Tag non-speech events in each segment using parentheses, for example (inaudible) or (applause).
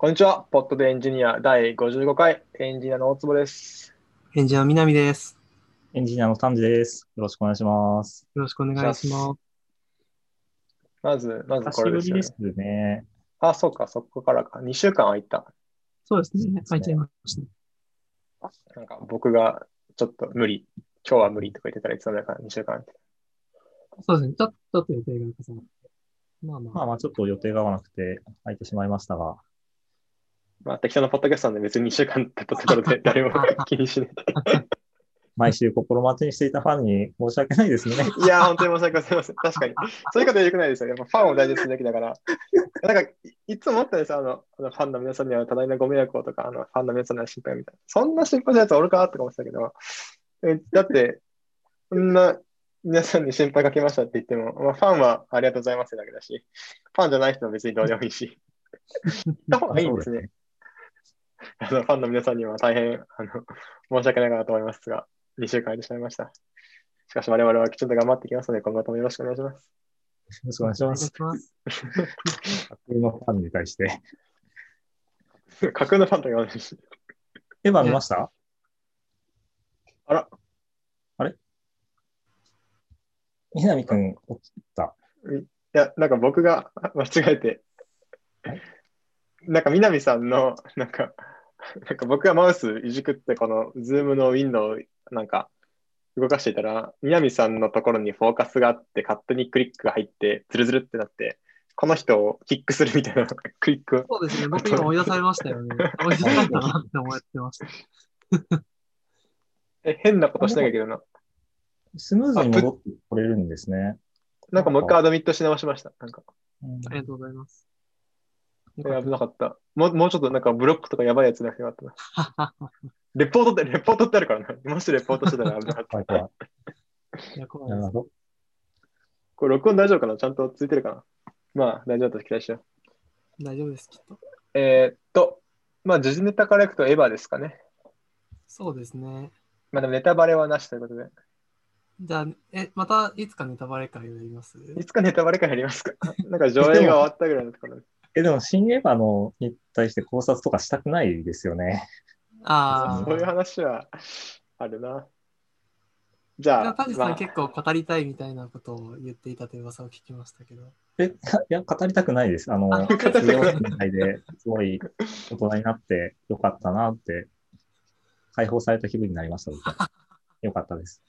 こんにちは。ポッドでエンジニア第55回エンジニアの大坪です。エンジニア南です。エンジニアの丹治です。よろしくお願いします。よろしくお願いします。まず、まず久これですよねしぶりで。すね。あ、そうか、そこからか。2週間空いた。そうですねそうですね。入っちゃいました。なんか僕がちょっと無理、今日は無理とか言ってたらいつの間にか2週間空いてそうですね。ちょっと、ちょっと予定が重なって。まあまあ。まあまあちょっと予定が合わなくて空いてしまいましたが、まあ適当なポッドキャストなんで別に2週間経ったところで (laughs) 誰も (laughs) 気にしない。毎週心待ちにしていたファンに申し訳ないですね。(laughs) いやー、本当に申し訳ございません。確かに。そういう方は良くないですよね。やっぱファンを大事にするだけだから。なんか、いいつも思ったんですよ。あの、あのファンの皆さんには多大なご迷惑をとか、あのファンの皆さんには心配みたいな。そんな心配なやつおるかとか思ってたけど、えだって、そんな皆さんに心配かけましたって言っても、まあ、ファンはありがとうございますだけだし、ファンじゃない人は別にどうでもいいし、言った方がいいんですね。(laughs) あのファンの皆さんには大変あの申し訳ないかなと思いますが、2週間空いてしまいました。しかし我々はきちんと頑張っていきますので、今後ともよろしくお願いします。よろしくお願いします。架空のファンに対して。(laughs) 架空のファンと言わないし。エヴァ見ました？あら、南くん起きた。いや、なんか僕が間違えて、なんか南さんの、なんか、なんか僕がマウスいじくって、このズームのウィンドウをなんか動かしていたら、南さんのところにフォーカスがあって、勝手にクリックが入って、ズルズルってなって、この人をキックするみたいな (laughs) クリックを。そうですね。僕今追い出されましたよね。追い出されたなって思ってました。(laughs) え変なことしなきゃいけないな。スムーズに戻ってこれるんですね。なんかもう一回アドミットし直しました。なんか、うんありがとうございます。これ危なかった。もうもうちょっとなんかブロックとかやばいやつなくてよかったな。(laughs) レポートって、レポートってあるからな。もしレポートしてたら危なかった。はいや、怖いるほど。これ録音大丈夫かな？ちゃんとついてるかな？まあ大丈夫だと期待しよう。大丈夫です、きっと。えーっと、まあ時事ネタからいくとエヴァですかね。そうですね。まあでもネタバレはなしということで。じゃあ、え、またいつかネタバレ会をやります？いつかネタバレ会やりますか？(laughs) なんか上映が終わったぐらいのところで。え、でも新エヴァのに対して考察とかしたくないですよね。あそういうあ。話はあるな。じゃあ、タジさんまあ結構語りたいみたいなことを言っていたという噂を聞きましたけど。え、いや、語りたくないです。あの、あ語りたくない上尾みたいですごい大人になってよかったなって、解放された気分になりました。(laughs) よかったです。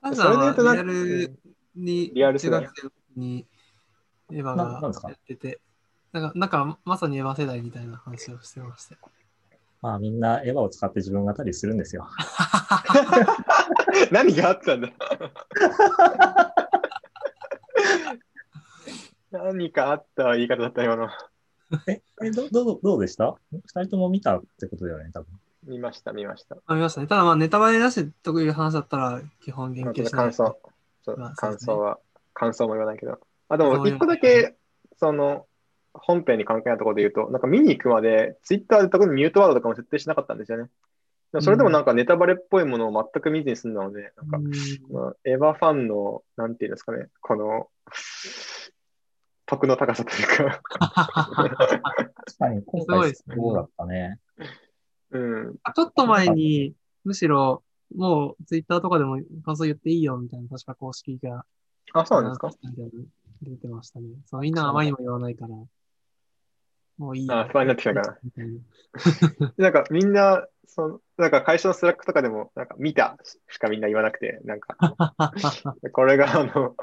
タジさんはリアルに、リアル世代中学生の時にエヴァななんがですか？やってて、なんか、なんかまさにエヴァ世代みたいな話をしてましたよ。まあみんなエヴァを使って自分語りするんですよ。(laughs) 何があったんだ？(laughs) 何かあった言い方だった今の。え、えどどうどうでした？二人とも見たってことだよね、多分。見ました、見ました。あ見ましたね。ただまあネタバレなしという話だったら基本言まあ及しない。感想。そうまあ感想は、感想も言わないけど。あ、でも一個だけ、その、本編に関係ないところで言うと、なんか見に行くまで、ツイッターで特にミュートワードとかも設定しなかったんですよね。それでもなんかネタバレっぽいものを全く見ずに済んだので、なんかエヴァファンの、なんていうんですかね、この、得の高さというか、確かに今回すごいですねそうだったね。うん、ちょっと前に、むしろ、もうツイッターとかでも感想言っていいよみたいな、確か公式があ、そうなんですか？出てましたね。そうみんなあまりにも言わないから、もういいよ。あ不安になってきたかな。な (laughs) なんかみんな、そのなんか会社のスラックとかでも、なんか見たしかみんな言わなくて、なんか、(laughs) これがあの、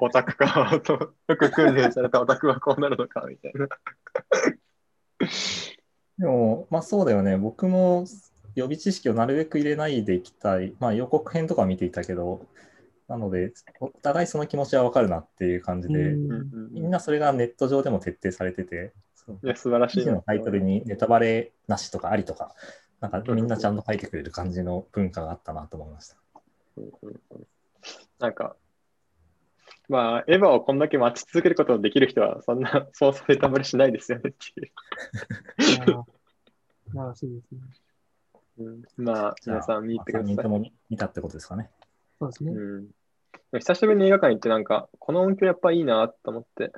オタクか、とよく訓練されたオタクはこうなるのか、みたいな。でも、まあそうだよね。僕も予備知識をなるべく入れないでいきたい。まあ予告編とか見ていたけど、なので、お互いその気持ちはわかるなっていう感じで、うんみんなそれがネット上でも徹底されてて、いや、素晴らしいな。記事のタイトルにネタバレなしとかありとか、なんかみんなちゃんと書いてくれる感じの文化があったなと思いました。なんか、まあ、エヴァをこんだけ待ち続けることのできる人は、そんな、(laughs) そうそうネタバレしないですよねっていう。いや素晴らしいですね。うんまあ、皆さん見に行ってくだ3人さい。とも見見たってことですかね。そうですね。うん、久しぶりに映画館行って、なんか、この音響やっぱいいなと思って、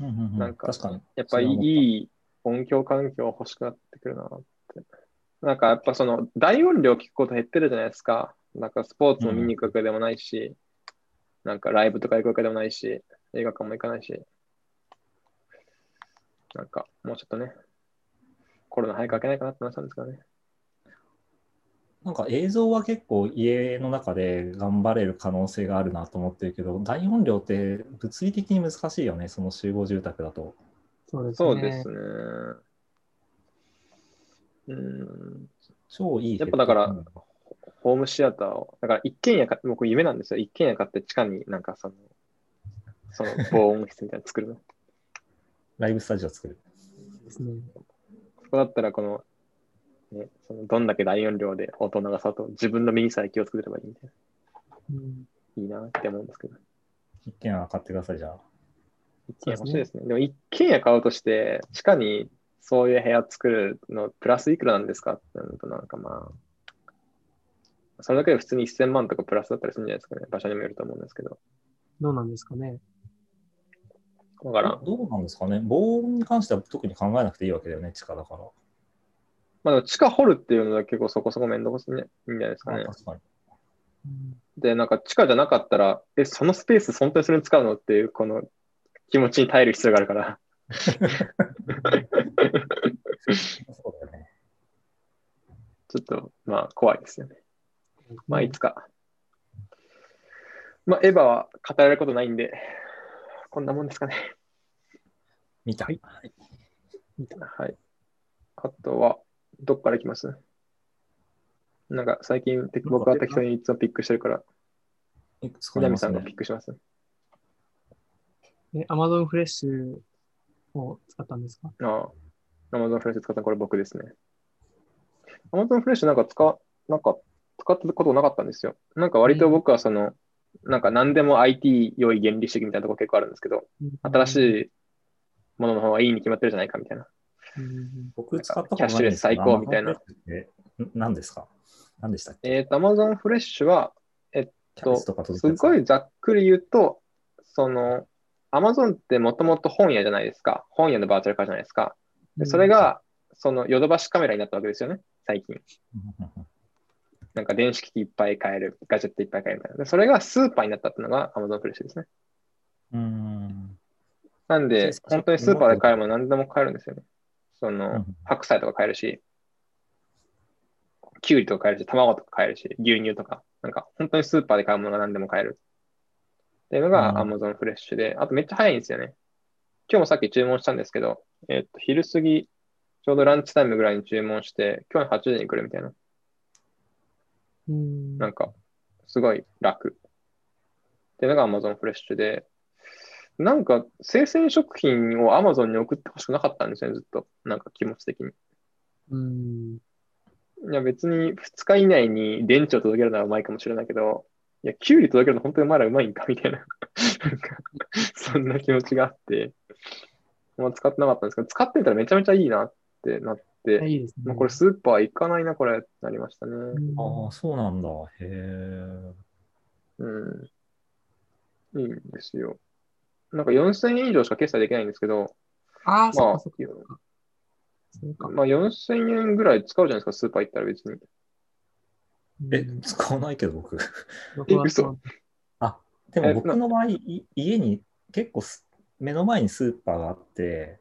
うんうんうんなんか確かに。やっぱいいいい音響環境欲しくなってくるなって。なんかやっぱその大音量聞くこと減ってるじゃないですか。なんかスポーツも見に行くわけでもないし、なんかライブとか行くわけでもないし、映画館も行かないし。なんかもうちょっとね、コロナ早く開けないかなって話なんですけどね。なんか映像は結構家の中で頑張れる可能性があるなと思ってるけど、大音量って物理的に難しいよね、その集合住宅だと。そうですね。そうですね。うん。超いい。やっぱだからホームシアターを、だから一軒家買って、僕夢なんですよ。一軒家買って地下になんかその、その防音室みたいなの作るの。(laughs) ライブスタジオ作る。ですね。そこだったらこの、ね、そのどんだけ大音量で音を流そうと自分の耳さえ気をつければいいみたいうん、な。いいなって思うんですけど。一軒家買ってください、じゃあ。一軒家欲しいですね。でも一軒家買うとして、地下にそういう部屋作るのプラスいくらなんですかってなるとなんかまあ、それだけで普通に1000万とかプラスだったりするんじゃないですかね。場所にもよると思うんですけど。どうなんですかね。だからん。どうなんですかね防音に関しては特に考えなくていいわけだよね、地下だから。まあ地下掘るっていうのは結構そこそこ面倒くさいんじゃないですかねあ。確かに。うんで、なんか地下じゃなかったら、え、そのスペース本当にそれに使うのっていう、この気持ちに耐える必要があるから。そうだよね。ちょっと、まあ、怖いですよね。まあ、いつか。まあ、エヴァは語られることないんで、こんなもんですかね。見た。はいはいはい。あとは、どっから行きます？なんか、最近、て僕は適当にいつもピックしてるから、いくつかね南さんがピックします？え、Amazon フレッシュを使ったんですか？ああ、Amazon フレッシュ使ったのこれ僕ですね。Amazon フレッシュなんか使、なんか使ったことなかったんですよ。なんか割と僕はその、なんか何でも IT 良い原理主義みたいなとこ結構あるんですけど、新しい。いものの方がいいに決まってるじゃないかみたいな。うん僕使ったキャッシュレス最高みたいな。何ですか？何でしたっけ？えっ、と、Amazon フレッシュは、キャベツとすごいざっくり言うと、その、Amazon ってもともと本屋じゃないですか。本屋のバーチャル化じゃないですか。でそれ、が、そのヨドバシカメラになったわけですよね、最近。なんか電子機器いっぱい買える、ガジェットいっぱい買えるみたいな。でそれがスーパーになったっていうのが Amazon フレッシュですね。うん。なんで本当にスーパーで買えるもの何でも買えるんですよね。そのうん、白菜とか買えるし、キュウリとか買えるし、卵とか買えるし、牛乳とか、なんか本当にスーパーで買うものが何でも買える。っていうのがうん Amazon フレッシュで、あとめっちゃ早いんですよね。今日もさっき注文したんですけど、えっと、昼過ぎ、ちょうどランチタイムぐらいに注文して、今日の8時に来るみたいな。うん。なんか、すごい楽。っていうのが Amazon フレッシュで、なんか、生鮮食品を Amazon に送ってほしくなかったんですよね、ずっと。なんか気持ち的に。うん。いや、別に2日以内に電池を届けるのはうまいかもしれないけど、いや、キュウリ届けるの本当にお前らうまいんかみたいな。なんか、そんな気持ちがあって、もう使ってなかったんですけど、使ってみたらめちゃめちゃいいなってなって、いいですね。もうこれスーパー行かないな、これってなりましたね。うんああ、そうなんだ。へえ。うん。いいんですよ。なんか4000円以上しか決済できないんですけど、ああ、そっまかそっか。そか。まあ4000円ぐらい使うじゃないですか、スーパー行ったら別に。えう、ん使わないけど僕。僕は嘘そうでもえ僕の場合、い家に結構す目の前にスーパーがあって、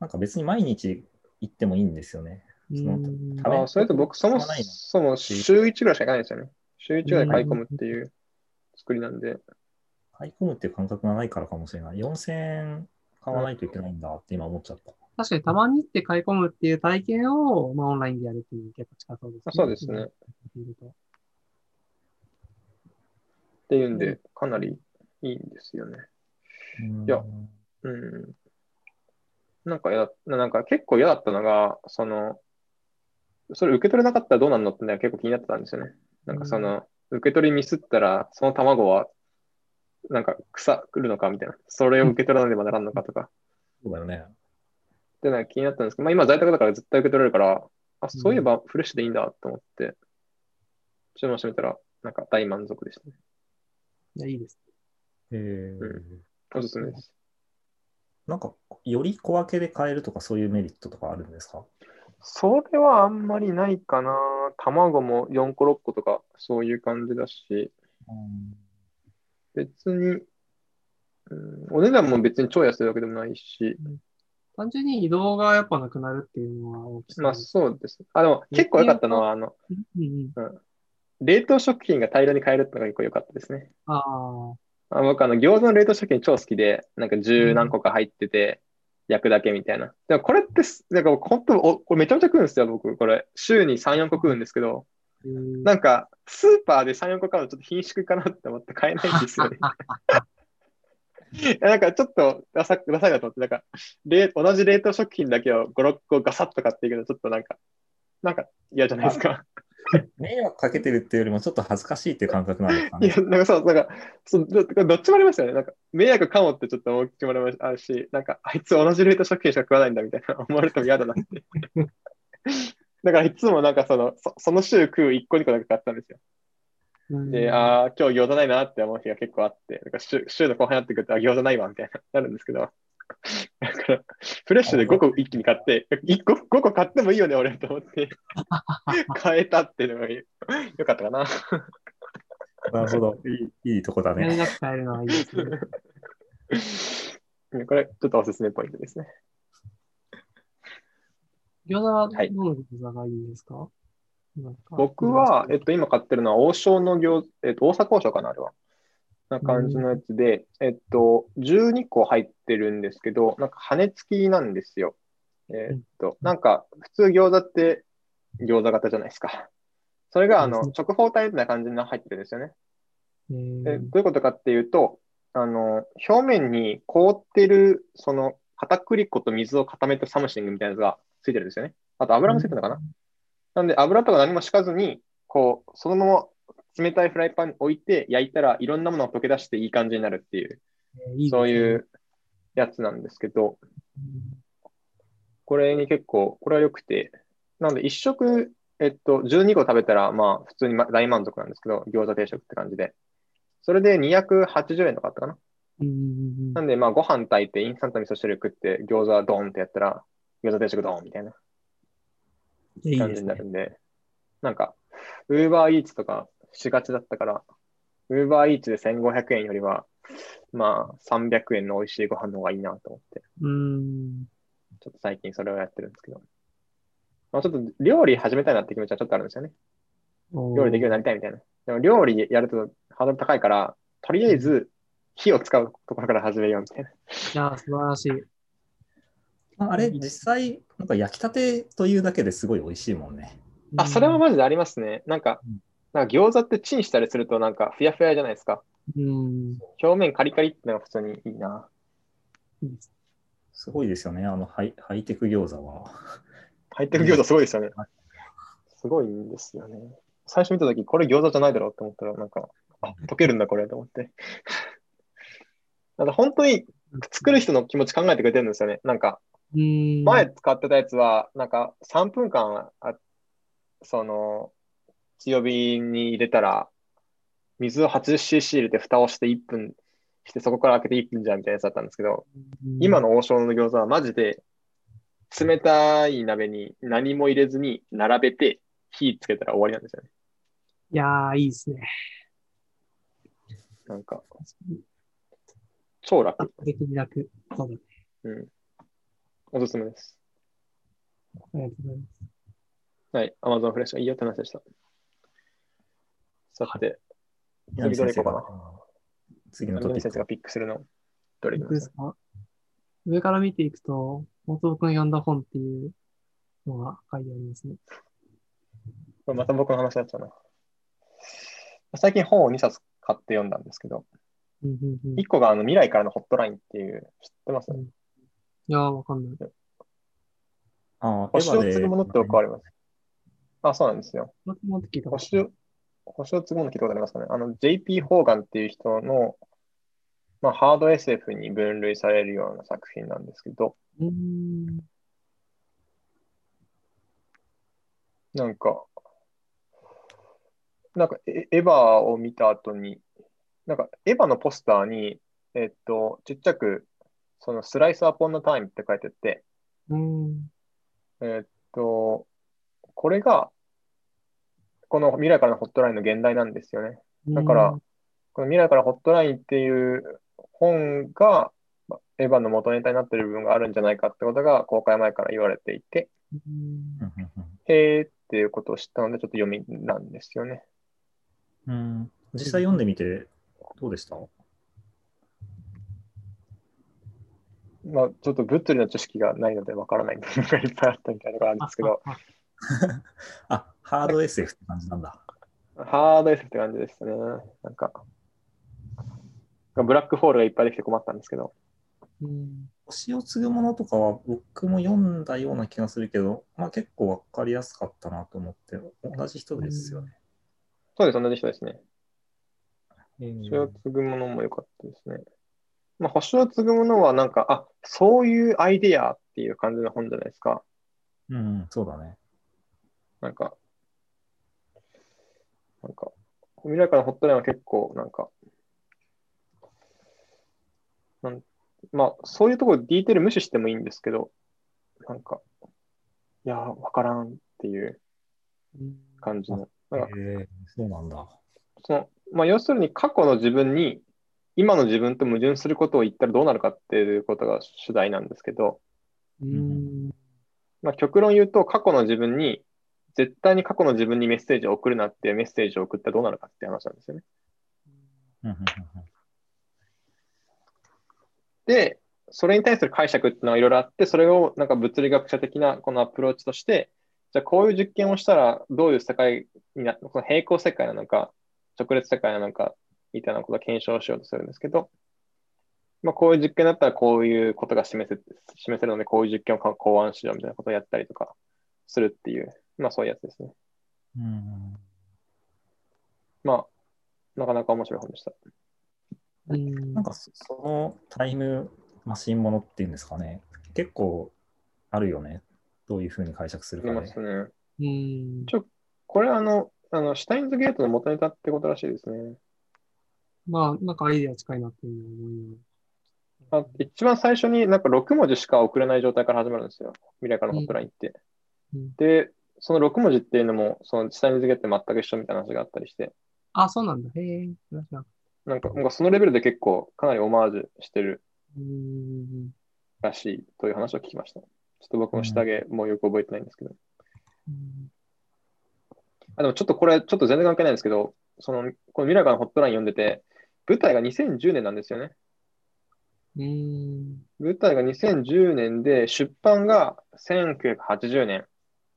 なんか別に毎日行ってもいいんですよね。そのああ、それと僕そもそも週1ぐらいしか行かないんですよね。週1ぐらい買い込むっていう作りなんで。買い込むっていう感覚がないからかもしれない。4000円買わないといけないんだって今思っちゃった。確かにたまに行って買い込むっていう体験を、まあ、オンラインでやるっていう結構近そうですね。あそうですね。っていうんで、かなりいいんですよね。うんいやうん。なんかや、なんか結構嫌だったのが、その、それ受け取れなかったらどうなるのってのは結構気になってたんですよね。なんかその、受け取りミスったら、その卵は、なんか腐るのかみたいな。それを受け取らなければならんのかとか。そうだよね。っていうのが気になったんですけど、まあ今在宅だから絶対受け取れるから、あ、そういえばフレッシュでいいんだと思って、注文してみたら、なんか大満足でしたね。いや、いいです。へえおすすめです。なんか、より小分けで買えるとか、そういうメリットとかあるんですか？それはあんまりないかな。卵も4個6個とかそういう感じだし、別に、うん、お値段も別に超安いわけでもないし、単純に移動がやっぱなくなるっていうのは大きさまあそうです。あ、でも結構良かったのは、あの、うんうん。冷凍食品が大量に買えるってのが結構良かったですね。ああ。あ僕、あの、餃子の冷凍食品超好きで、なんか十何個か入ってて、焼くだけみたいな。でもこれってす、なんか本当お、これめちゃめちゃ食うんですよ、僕。これ、週に3、4個食うんですけど、えーなんか、スーパーで3、4個買うとちょっと貧縮かなって思って買えないんですよね。(laughs) いやなんかちょっとダサダサいなと思って、なんか冷、同じ冷凍食品だけを5、6個ガサッと買っていくのちょっとなんか、なんか嫌じゃないですか。迷惑かけてるっていうよりも、ちょっと恥ずかしいっていう感覚なんですかね。いや、なんかそう、なんか、そうどどっちもありますよね。なんか、迷惑かもってちょっと思う気もあるし、なんか、あいつ同じ冷凍食品しか食わないんだみたいな思われても嫌だなって。だからいつもなんかその、そその週食う1個2個だけ買ったんですよ。うんで、ああ、今日餃子ないなって思う日が結構あって、なんか週週の後半になってくると、あ、餃子ないわみたいな、(laughs) なるんですけど、だから、フレッシュで5個一気に買って、1個、5個買ってもいいよね、俺と思って、(laughs) 買えたっていうのがよかったかな。なるほど。(laughs) いいいいとこだね。るのはいいですね。これ、ちょっとおすすめポイントですね。餃子ははいどの餃子がいいんですか、なんか僕は、えっと、今買ってるのは王将の餃子、えっと、大阪王将かな、あれは。な感じのやつで、えっと、12個入ってるんですけど、なんか羽根付きなんですよ。えっと、なんか、普通餃子って餃子型じゃないですか。それが、あの、直方体みたいな感じに入ってるんですよね。どういうことかっていうと、あの、表面に凍ってる、その、片栗粉と水を固めたサムシングみたいなやつがついてるんですよね。あと油もついてるのかな？なんで油とか何も敷かずに、こう、そのまま冷たいフライパンに置いて焼いたらいろんなものが溶け出していい感じになるっていう、えーいいねそういうやつなんですけど、これに結構、これは良くて、なので一食、えっと、12個食べたら、まあ、普通にま大満足なんですけど、餃子定食って感じで。それで280円とかあったかな？なんで、まあ、ご飯炊いて、インスタント味噌汁食って、餃子ドーンってやったら、餃子定食ドーンみたいな感じに。なるんで、なんか、ウーバーイーツとかしがちだったから、ウーバーイーツで1500円よりは、まあ、300円の美味しいご飯の方がいいなと思って、うん。ちょっと最近それをやってるんですけど、まあ、ちょっと料理始めたいなって気持ちはちょっとあるんですよね。料理できるようになりたいみたいな。でも料理やるとハードル高いから、とりあえず火を使うところから始めようみたいな。いや、素晴らしい。まああれ、実際、なんか焼きたてというだけですごい美味しいもんね。あ、それはマジでありますね。なんかうん、なんか餃子ってチンしたりするとなんかふやふやじゃないですか。うん。表面カリカリってのが普通にいいな。すすごいですよね、あのハイハイテク餃子は。ハイテク餃子すごいですよね。すごいんですよね。最初見たとき、これ餃子じゃないだろうって思ったら、なんか、あ、溶けるんだこれと思って。なんか本当に作る人の気持ち考えてくれてるんですよね。なんか、うん。前使ってたやつは、なんか3分間、あその、強火に入れたら、水を 80cc 入れて蓋をして1分して、そこから開けて1分じゃんみたいなやつだったんですけど、うん今の王将の餃子はマジで、冷たい鍋に何も入れずに並べて火つけたら終わりなんですよね。いやー、いいですね。なんか、超圧楽。倒的に楽。そうだね。うん。おすすめです。ありがとうございます。はい。Amazon フレッシュいいよって話でした。さて、次どれ行こうかな？次のトピック南先生がピックするの、どれです？すか？上から見ていくと、元尾くん読んだ本っていうのが書いてありますね。これまた僕の話になっちゃうな。最近本を2冊買って読んだんですけど、うんうんうん、1個があの未来からのホットラインっていう、知ってます、うんいやー、わかんない。ああ、星を継ぐものって僕はあります？あ、そうなんですよ。星を、星を継ぐもの聞いたことありますかね？あの、JP ホーガンっていう人の、まあ、ハード SF に分類されるような作品なんですけど、ん。なんか、なんかエエヴァを見た後に、なんかエヴァのポスターに、えっと、ちっちゃくそのスライスアポンのタイムって書いてあって、うん。えーっと、これが、この未来からのホットラインの現代なんですよね。だからこの未来からホットラインっていう本が、まエヴァンの元ネタになってる部分があるんじゃないかってことが公開前から言われていて、へーっていうことを知ったので、ちょっと読みなんですよね。うんうん実際読んでみてどうでした？まあ、ちょっと物理の知識がないのでわからない部分がいっぱいあったみたいなのがあるんですけど、(laughs) あ、ハード SF って感じなんだ。ハード SF って感じでしたね。なんか、ブラックホールがいっぱいできて困ったんですけど、うん。星を継ぐものとかは僕も読んだような気がするけど、まあ結構わかりやすかったなと思って、同じ人ですよね。そうです、同じ人ですね。えー星を継ぐものも良かったですね。まあ、星を継ぐものはなんか、あ、そういうアイデアっていう感じの本じゃないですか。うん、そうだね。なんか、なんか、未来からのホットラインは結構、なんか、なんまあ、そういうところディテール無視してもいいんですけど、なんか、いやー、わからんっていううん感じの。なんかえー、そうなんだ。その、まあ、要するに過去の自分に、今の自分と矛盾することを言ったらどうなるかっていうことが主題なんですけど、うん。まあ、極論言うと、過去の自分に、絶対に過去の自分にメッセージを送るなっていうメッセージを送ったらどうなるかって話なんですよね。で、それに対する解釈っていうのがいろいろあって、それをなんか物理学者的なこのアプローチとして、じゃあこういう実験をしたらどういう世界になこの平行世界なのか、直列世界なのか、みたいなことを検証しようとするんですけど、まあ、こういう実験だったらこういうことが示せ示せるので、こういう実験を考案しようみたいなことをやったりとかするっていう、まあそういうやつですね。うんまあ、なかなか面白い本でした。うんなんかそそのタイムマシンものっていうんですかね、結構あるよね。どういうふうに解釈するかであります。ね。うん。これあの、あの、シュタインズゲートの元ネタってことらしいですね。まあ、なんかアイデア近いなっていう思いあ一番最初になんか6文字しか送れない状態から始まるんですよ。未来からのホットラインって。うんで、その6文字っていうのも、そのシュタインズゲートって全く一緒みたいな話があったりして、あ、そうなんだ。へえ。なんかなんかそのレベルで結構かなりオマージュしてるうん。らしいという話を聞きました。ちょっと僕も下着もうよく覚えてないんですけど。うんあ、でもちょっとこれ、ちょっと全然関係ないんですけど、その、この未来からのホットライン読んでて、舞台が2010年なんですよね。うん。舞台が2010年で、出版が1980年。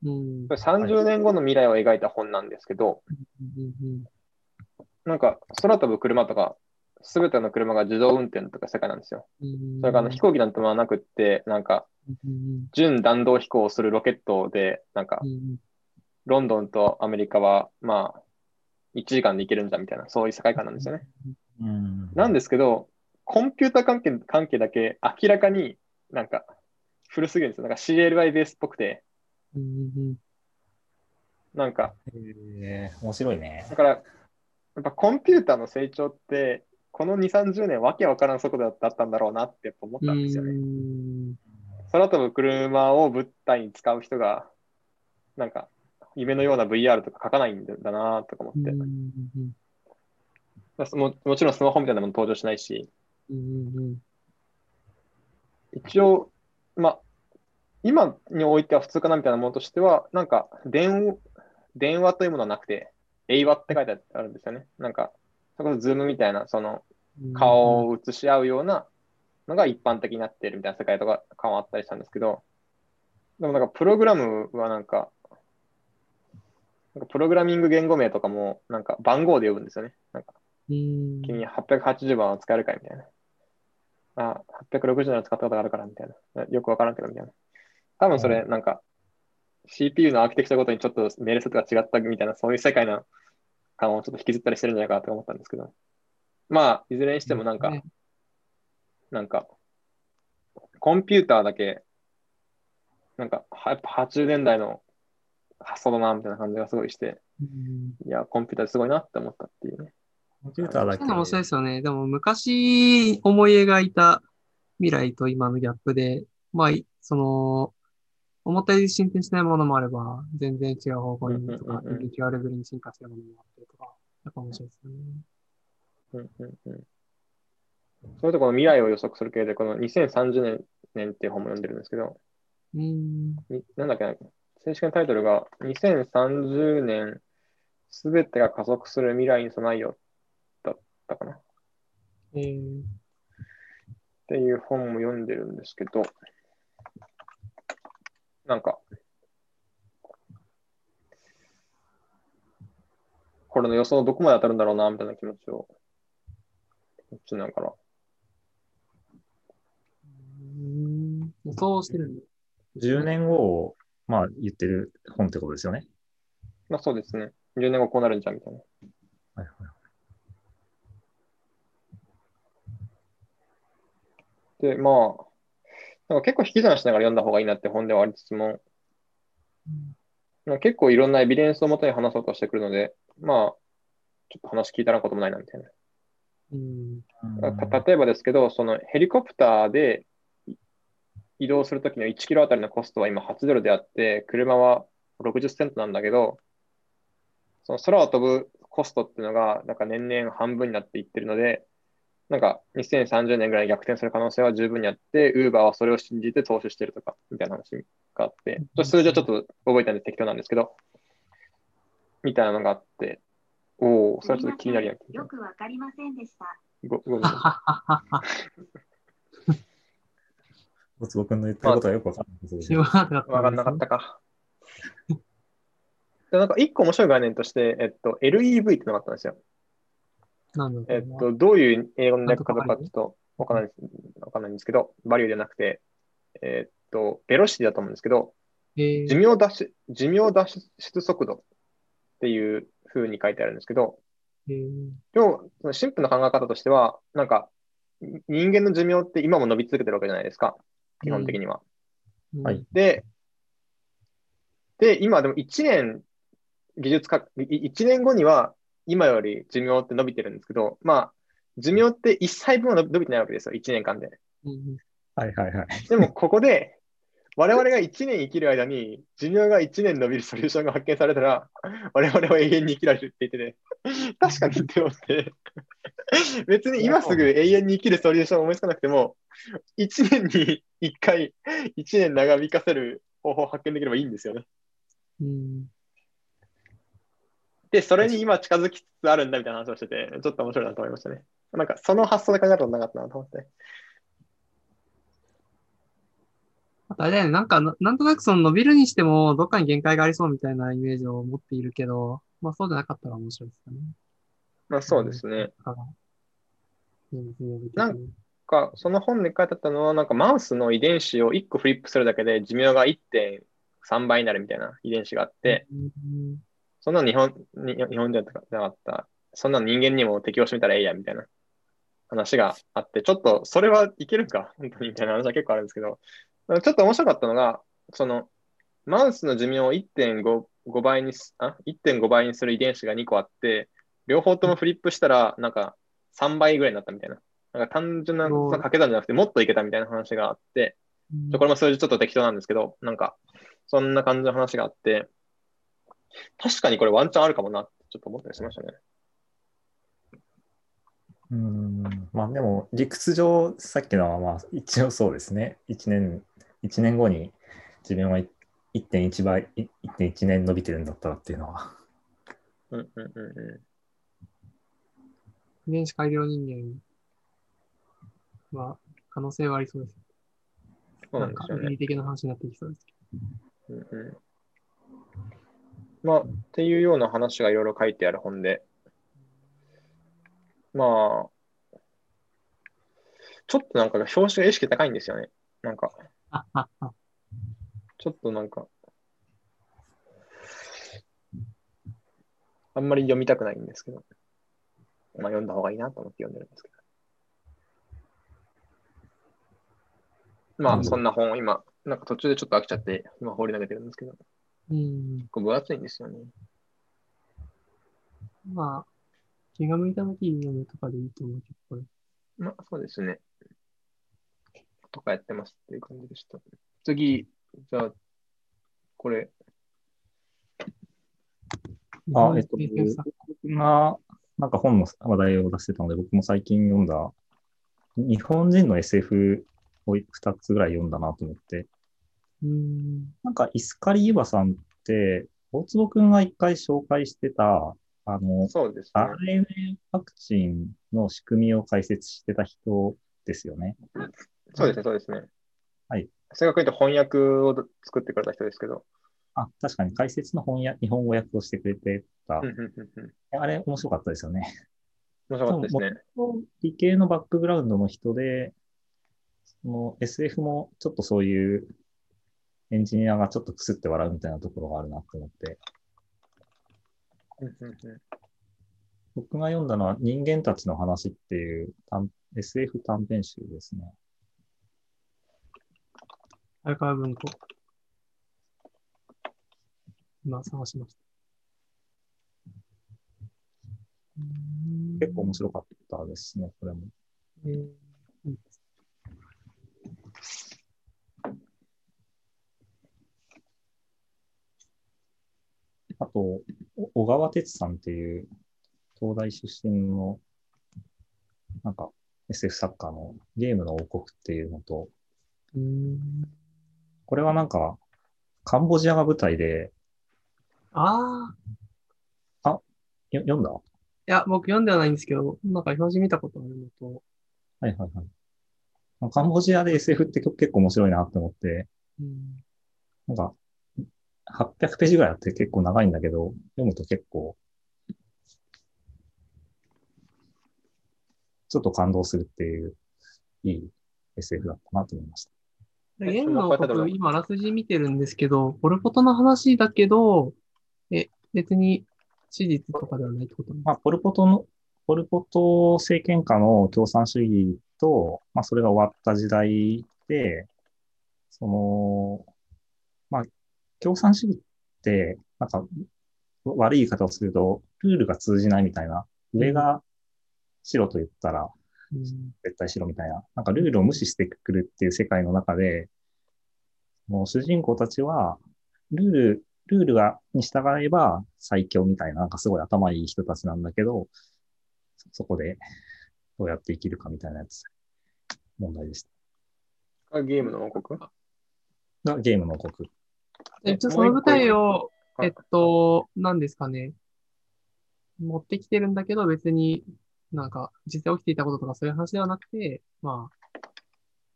うんこれ30年後の未来を描いた本なんですけど、うんなんか空飛ぶ車とか、すべての車が自動運転とか世界なんですよ。うんそれからあの飛行機なんてものはなくって、なんかうん純弾道飛行をするロケットで、なんかうんロンドンとアメリカは、まあ、1時間で行けるんだみたいな、そういう世界観なんですよね。うんなんですけど、コンピュータ関係関係だけ明らかになんか古すぎるんですよ。なんか CLI ベースっぽくて、うんなんか、えー面白いねだ。から、やっぱコンピューターの成長って、この2、30年わけわからん速度だったんだろうなってやっぱ思ったんですよね。うん空飛ぶ車を舞台に使う人が、なんか、夢のような VR とか書かないんだなとか思って、ももちろんスマホみたいなもの登場しないし、うん一応、まあ、今においては普通かなみたいなものとしては、なんか電話、電話というものはなくて、英話って書いてあるんですよね。なんか、それこそズームみたいな、その顔を映し合うようなのが一般的になっているみたいな世界とか変わったりしたんですけど、でもなんかプログラムはなんか、なんかプログラミング言語名とかもなんか番号で呼ぶんですよね。なんかうん君880番は使えるかいみたいな。あ、860番使ったことがあるからみたいな。よくわからんけどみたいな。多分それなんか CPU のアーキテクチャごとにちょっとメールセットが違ったみたいな、そういう世界な感をちょっと引きずったりしてるんじゃないかなと思ったんですけど。まあ、いずれにしてもなんか、ねなんか、コンピューターだけ、なんか、はやっぱ80年代の発想だな、みたいな感じがすごいして、うんいや、コンピューターすごいなって思ったっていうね。コンピューターだけそういうの面白いですよね。でも昔思い描いた未来と今のギャップで、まあ、いその、思ったより進展しないものもあれば、全然違う方向にとか、うんうんうんうん全然違うレベルに進化してるものもあったりとか、やっぱ面白いですよね。うんうんうん。それとこの未来を予測する系で、この2030年年っていう本も読んでるんですけど、うーん。になんだっけな、正式なタイトルが、2030年すべてが加速する未来に備えよだったかな。っえー、ていう本も読んでるんですけど、なんか、これの予想どこまで当たるんだろうな、みたいな気持ちを、こっちながら。うーん。予想してるんだ。10年後を、まあ、言ってる本ってことですよね。まあそうですね。10年後こうなるんじゃん、みたいな。はいはいで、まあ、なんか結構引き算しながら読んだ方がいいなって本ではありつつも、結構いろんなエビデンスをもとに話そうとしてくるので、まあ、ちょっと話聞いたらこともないなみたいな。うん。た例えばですけど、そのヘリコプターでい移動するときの1キロあたりのコストは今8ドルであって、車は60セントなんだけど、その空を飛ぶコストっていうのが、なんか年々半分になっていってるので、なんか2030年ぐらいに逆転する可能性は十分にあって、ウーバーはそれを信じて投資してるとか、みたいな話があって、数字はちょっと覚えたんで適当なんですけど、みたいなのがあって、おお、それはちょっと気になるやん。よくわかりませんでした。ごごめんなさい (laughs) ごつぼくんの言ってることはよくわかんないです知らなかった。わかんなかったか。(laughs) でなんか一個面白い概念として、えっと、LEV ってのがあったんですよ。えっと、どういう英語の略かとかちょっとわかんないですわかんないんですけど、バリューじゃなくて、えっと、ベロシティだと思うんですけど、えー寿命脱出寿命脱出速度っていう風に書いてあるんですけど、えーでも、そのシンプルな考え方としては、なんか、人間の寿命って今も伸び続けてるわけじゃないですか、基本的には。はい。で、で、今でも1年、技術か、1年後には今より寿命って伸びてるんですけど、まあ、寿命って1歳分は伸びてないわけですよ、1年間で。うんはいはいはい。でも、ここで、我々が1年生きる間に寿命が1年伸びるソリューションが発見されたら、我々は永遠に生きられるって言ってて、確かにって思って、別に今すぐ永遠に生きるソリューションを思いつかなくても、1年に1回、1年長引かせる方法を発見できればいいんですよね。うん。で、それに今近づきつつあるんだみたいな話をしてて、ちょっと面白いなと思いましたね。なんか、その発想で考えたことなかったなと思って。あれだよね、なんかな、なんとなくその伸びるにしても、どっかに限界がありそうみたいなイメージを持っているけど、まあそうじゃなかったら面白いですよね。まあそうですね。なんか、その本に書いてあったのは、なんかマウスの遺伝子を1個フリップするだけで寿命が1.3倍になるみたいな遺伝子があって、うんそんなの日本に日本じゃなかった、そんなの人間にも適応してみたらええやみたいな話があって、ちょっとそれはいけるか、本当にみたいな話は結構あるんですけど、ちょっと面白かったのが、そのマウスの寿命を1.5 5倍にすあ1.5倍にする遺伝子が2個あって、両方ともフリップしたら、なんか3倍ぐらいになったみたいな。なんか単純なおー掛け算じゃなくて、もっといけたみたいな話があって、これも数字ちょっと適当なんですけど、なんか、そんな感じの話があって、確かにこれワンチャンあるかもなってちょっと思ったりしましたね。うん。まあでも、理屈上、さっきのはまあ一応そうですね。1年、一年後に寿命がい1.1倍、い1.1年伸びてるんだったらっていうのは。うんうんうんう遺伝子改良人間は可能性はありそうです。ん。そうななんですよね。倫理的な話になってきそうですけうんうんまあ、っていうような話がいろいろ書いてある本で、まあ、ちょっとなんか表紙が意識高いんですよね。なんか、(laughs) ちょっとなんか、あんまり読みたくないんですけど、まあ読んだ方がいいなと思って読んでるんですけど。まあ、うんそんな本を今、なんか途中でちょっと飽きちゃって、今放り投げてるんですけど、うん。こう分厚いんですよね。まあ、気が向いた時に読むとかでいいと思うけど、これ。まあ、そうですね。とかやってますっていう感じでした。次、じゃあ、これ、あ、えっと、がなんか本の話題を出してたので、僕も最近読んだ、日本人の SF を2つぐらい読んだなと思って、うーん。なんか、イスカリ・ユバさんって、大坪くんが一回紹介してた、あの、そうですね。RNA ワクチンの仕組みを解説してた人ですよね。そうですね、そうですね。はい。正確に言うと翻訳を作ってくれた人ですけど。あ、確かに解説の翻訳、日本語訳をしてくれてたあれ面白かったですよね。面白かったですね。理系のバックグラウンドの人で、その SF もちょっとそういうエンジニアがちょっとくすって笑うみたいなところがあるなと思って、僕が読んだのは人間たちの話っていう短 SF 短編集ですね。相川文庫。今探しました。結構面白かったですね、これも。えーあと、お小川哲さんっていう東大出身のなんか SF 作家のゲームの王国っていうのと、これはなんかカンボジアが舞台で、ああ、よ読んだ？いや、僕読んではないんですけど、なんか表示見たことあるのと、はいはいはい。まあカンボジアで SF って結構面白いなって思って、うん、なんか、800ページぐらいあって結構長いんだけど、読むと結構、ちょっと感動するっていう、いい SF だったなと思いました。でゲームのそんな方だ僕、今、あらすじ見てるんですけど、ポルポトの話だけど、え、別に史実とかではないってことまあ、ポルポトの、ポルポト政権下の共産主義と、まあ、それが終わった時代で、その、まあ、共産主義って、なんか、悪い言い方をすると、ルールが通じないみたいな、上が白と言ったらうん絶対白みたいな、なんかルールを無視してくるっていう世界の中で、もう主人公たちは、ルール、ルールが、に従えば最強みたいな、なんかすごい頭いい人たちなんだけど、そそこでどうやって生きるかみたいなやつ、問題でしあゲームの王国？た。がゲームの王国。で一応その舞台を、あえっと、何ですかね、持ってきてるんだけど、別になんか実際起きていたこととかそういう話ではなくて、ま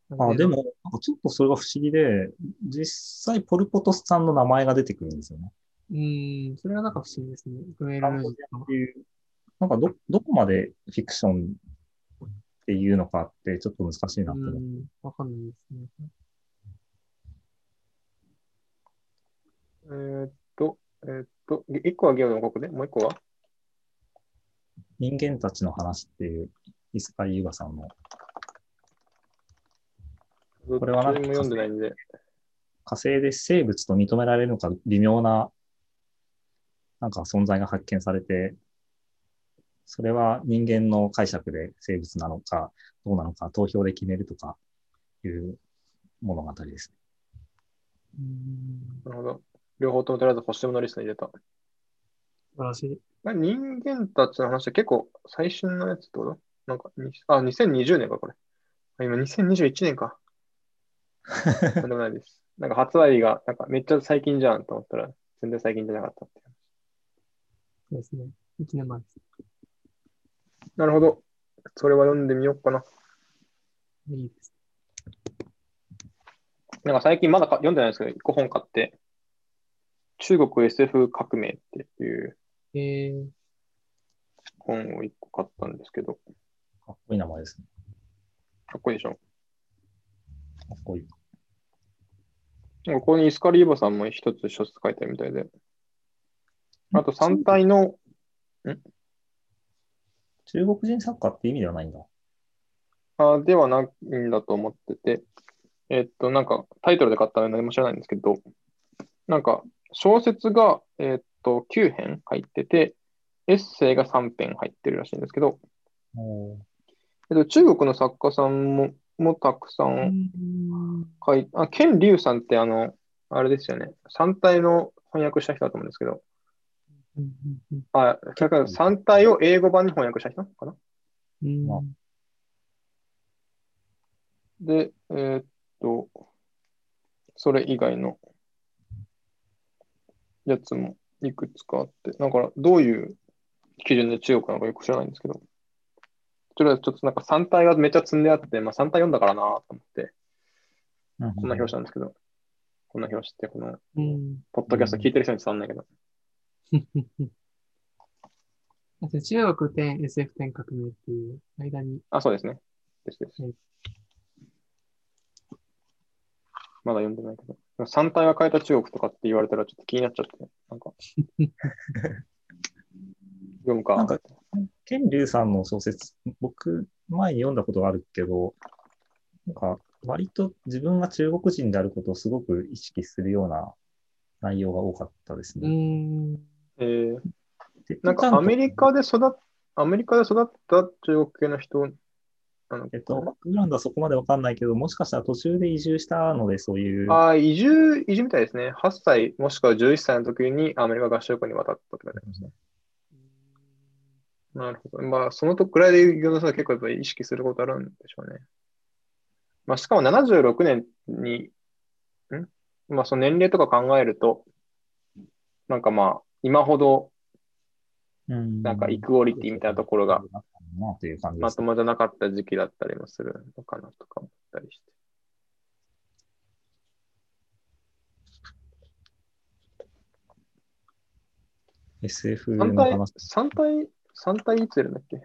あ。あ、でも、なんかちょっとそれが不思議で、実際ポルポトスさんの名前が出てくるんですよね。うーん、それはなんか不思議ですね。グエルジっていう、なんかど、どこまでフィクションっていうのかってちょっと難しいなって思って。うん、わかんないですね。えーっと、えーっと、一個はゲームの王国で、もう一個は？人間たちの話っていう、イスカイ・ユガさんの、これはなんかも読んでないんで。火星で生物と認められるのか微妙な、なんか存在が発見されて、それは人間の解釈で生物なのか、どうなのか、投票で決めるとかいう物語です。うん、なるほど。両方ともとりあえず星のリストに入れた。素晴らしい。まあ人間たちの話は結構最新のやつってこと？なんか、にあ、2020年か、これ。あ今、2021年か。(laughs) とんでもないです。なんか発売日が、なんかめっちゃ最近じゃんと思ったら、全然最近じゃなかったって。そうですね。1年前です。なるほど。それは読んでみようかな。いいです。なんか最近まだか読んでないですけど、一個本買って、中国 SF 革命っていうえー、本を一個買ったんですけど、かっこいい名前ですね。かっこいいでしょ。かっこいい。なんかここにイスカリーバさんも一つ書説書いてあるみたいで。あと3体の、中国人作家って意味ではないんだ。あではないんだと思ってて、えっと、なんかタイトルで買ったので何も知らないんですけど、なんか小説が、えっと9編入ってて、エッセイが3編入ってるらしいんですけど、えっと、中国の作家さんももたくさうん。ん。書いあ、ケン・リュウさんってあの、あれですよね。三体の翻訳した人だと思うんですけど、あ、逆に三体を英語版に翻訳した人かな？で、えーっと、それ以外のやつもいくつかあって、だからどういう基準で中国なのかよく知らないんですけど、とりあえずちょっとなんか3体がめっちゃ積んであって、まあ3体読んだからなと思って、うんこんな表紙なんですけど、こんな表紙ってこの、うん。ポッドキャスト聞いてる人に伝わんないけど、(laughs) 中国点 SF 点革命っていう間に、あ、そうですね。ですです。うんまだ読んでないけど。3体が変えた中国とかって言われたらちょっと気になっちゃって、なんか。(laughs) 読むか。なんかケン・リュウさんの小説、僕、前に読んだことがあるけど、なんか、割と自分が中国人であることをすごく意識するような内容が多かったですうね。ん。えーでなんかアメリカで育っ、アメリカで育った中国系の人えっと、グラウンドはそこまでわかんないけど、もしかしたら途中で移住したので、そういう、ああ、移住、移住みたいですね。8歳もしくは11歳の時にアメリカ合衆国に渡ったって書いてありますね。なるほど。まあ、そのとくらいで世の中結構やっぱり意識することあるんでしょうね。まあ、しかも76年に、ん？まあ、その年齢とか考えると、なんかまあ、今ほどうんなんかイクオリティみたいなところが、なという感じです。まともじゃなかった時期だったりもするのかなとか思ったりして。SF 3体？の話。、三体、三体いつ出るんだっけ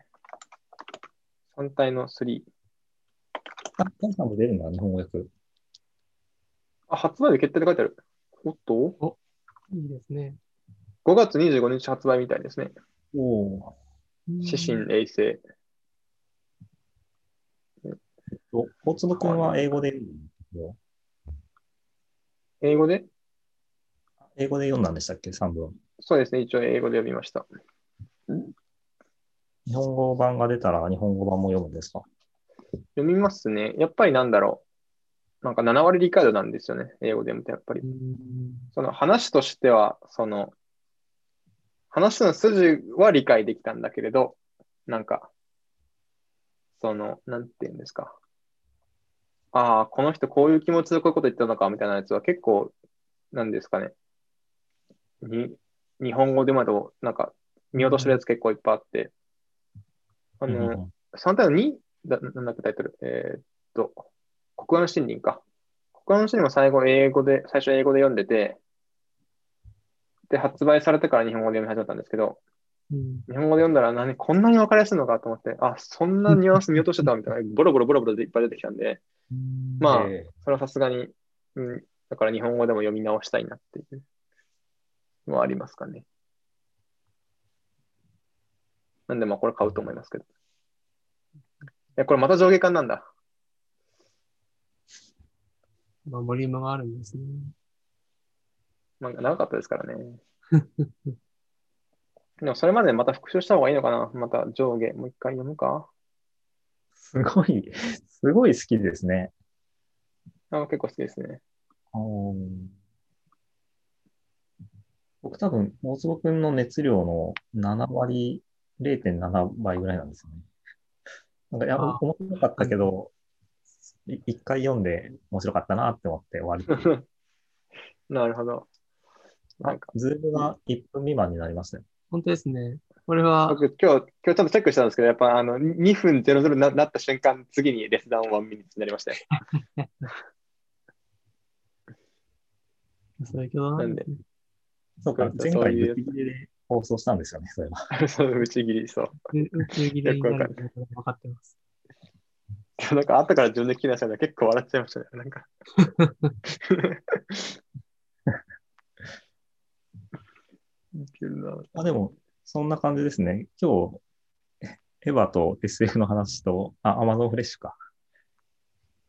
?3 体の3。あ、タイさんも出るんだ、日本語訳。あ、発売日決定で書いてある。おっと？いいですね。?5 月25日発売みたいですね。おお。指針衛星。と大坪君は英語で英語で？英語で読んだんでしたっけ、3文。そうですね。一応英語で読みました。日本語版が出たら日本語版も読むんですか？読みますね。やっぱりなんだろう。なんか7割理解度なんですよね。英語で読むとやっぱりう。んその話としては、その、話の筋は理解できたんだけれど、なんか、その、なんていうんですか。ああ、この人こういう気持ちでこういうこと言ったのかみたいなやつは結構、なんですかね。に、日本語でまだ、なんか、見落としてるやつ結構いっぱいあって、あの、うん3対の2だ、なんだっけタイトル？えーっと、国安森林か。国安森林も最後英語で、最初英語で読んでて、で、発売されてから日本語で読み始めたんですけど、うん日本語で読んだら何、こんなに分かりやすいのかと思って、あ、そんなニュアンス見落としてたみたいな、(laughs) ボロボロボロボロでいっぱい出てきたんで、まあ、えそれはさすがに、うん、だから日本語でも読み直したいなっていうのはありますかね。なんでまあこれ買うと思いますけど。いや、これまた上下巻なんだ。まあ、ボリュームがあるんですね。まあ、長かったですからね。(laughs) でもそれまでまた復習した方がいいのかな？また上下、もう一回読むか？すごい、すごい好きですね。あ結構好きですね。僕多分、大坪君の熱量の7割、0.7倍ぐらいなんですよね。なんか、いや、あ面白かったけど、い一回読んで面白かったなって思って終わり。(laughs) なるほど。なんか、ズームが1分未満になりましたよ。本当ですね。これは、僕今日、今日ちゃんとチェックしたんですけど、やっぱあの2分00にななった瞬間、次にレスダウン1ミニッツになりましたよ。(laughs) そういうことなんですね。そうか、そう前回そういうブチギレで放送したんですよね、それは。(laughs) そう、打ち切り、そう。う宇宙切れになる分かってます。(laughs) なんか後から自分で聞き出したの結構笑っちゃいましたね。なんか。いけるな。あ、でも、そんな感じですね。今日、エヴァと SF の話と、あ、アマゾンフレッシュか。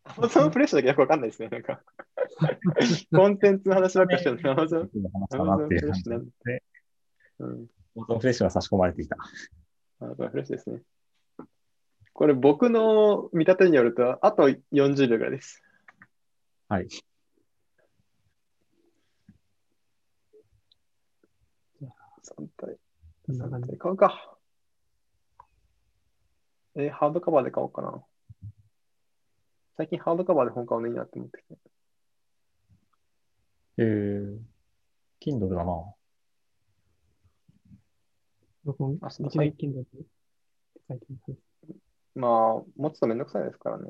アマゾンフレッシュだけよくわかんないですね。なんか。(laughs) コンテンツの話ばっかりしてるの。アマゾン。フレッシュなんで、うん。アマゾンフレッシュが差し込まれてきた。アマゾンフレッシュですね。これ僕の見立てによると、あと40秒ぐらいです。はい。3体。3こんな感じ体買うか。えーハードカバーで買おうかな。最近ハードカバーで本買うのいいなって思ってきて。えー、Kindle だな。あそって書いてます。まあ、持つとめんどくさいですからね。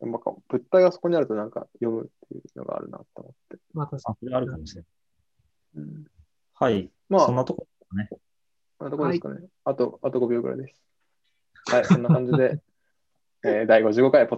でもなんか物体がそこにあるとなんか読むっていうのがあるなと思って。まあ確かあ、それあるかもしれない。うん、はい。まあ、そんなとここんなところですかね？あと、あと5秒ぐらいです。はい、そんな感じで、(laughs) えー第55回ポッ